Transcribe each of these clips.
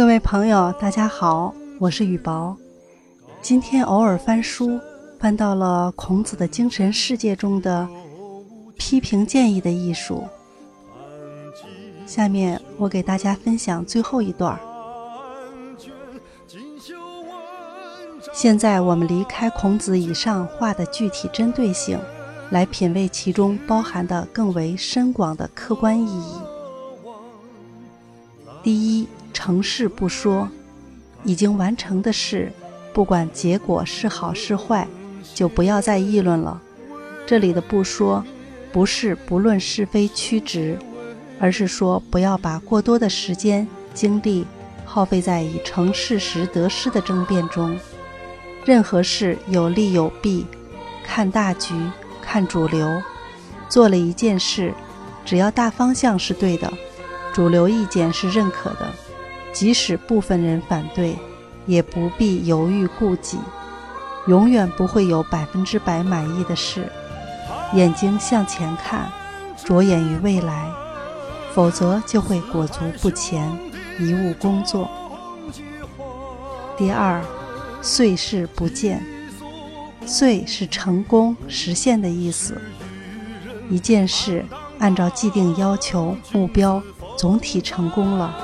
各位朋友，大家好，我是雨薄。今天偶尔翻书，翻到了孔子的精神世界中的批评建议的艺术。下面我给大家分享最后一段。现在我们离开孔子以上话的具体针对性，来品味其中包含的更为深广的客观意义。第一。成事不说，已经完成的事，不管结果是好是坏，就不要再议论了。这里的不说，不是不论是非曲直，而是说不要把过多的时间精力耗费在以成事实得失的争辩中。任何事有利有弊，看大局，看主流。做了一件事，只要大方向是对的，主流意见是认可的。即使部分人反对，也不必犹豫顾忌。永远不会有百分之百满意的事。眼睛向前看，着眼于未来，否则就会裹足不前，贻误工作。第二，遂事不见。遂是成功实现的意思。一件事按照既定要求目标总体成功了。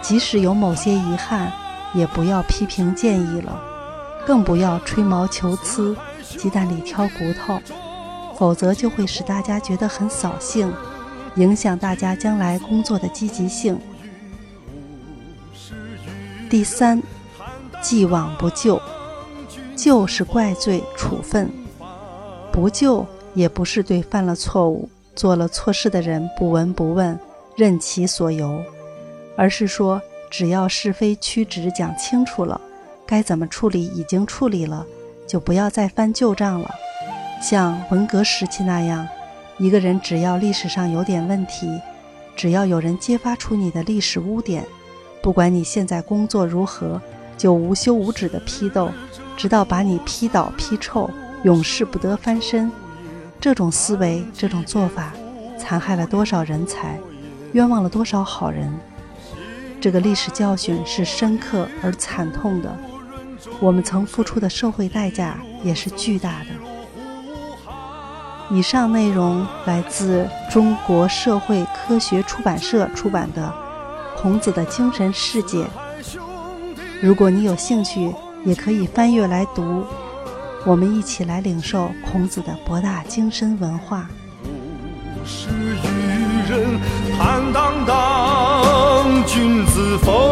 即使有某些遗憾，也不要批评建议了，更不要吹毛求疵、鸡蛋里挑骨头，否则就会使大家觉得很扫兴，影响大家将来工作的积极性。第三，既往不咎，咎是怪罪处分，不咎也不是对犯了错误、做了错事的人不闻不问，任其所由。而是说，只要是非曲直讲清楚了，该怎么处理已经处理了，就不要再翻旧账了。像文革时期那样，一个人只要历史上有点问题，只要有人揭发出你的历史污点，不管你现在工作如何，就无休无止的批斗，直到把你批倒批臭，永世不得翻身。这种思维，这种做法，残害了多少人才，冤枉了多少好人。这个历史教训是深刻而惨痛的，我们曾付出的社会代价也是巨大的。以上内容来自中国社会科学出版社出版的《孔子的精神世界》。如果你有兴趣，也可以翻阅来读。我们一起来领受孔子的博大精深文化。是与人坦荡荡君子风。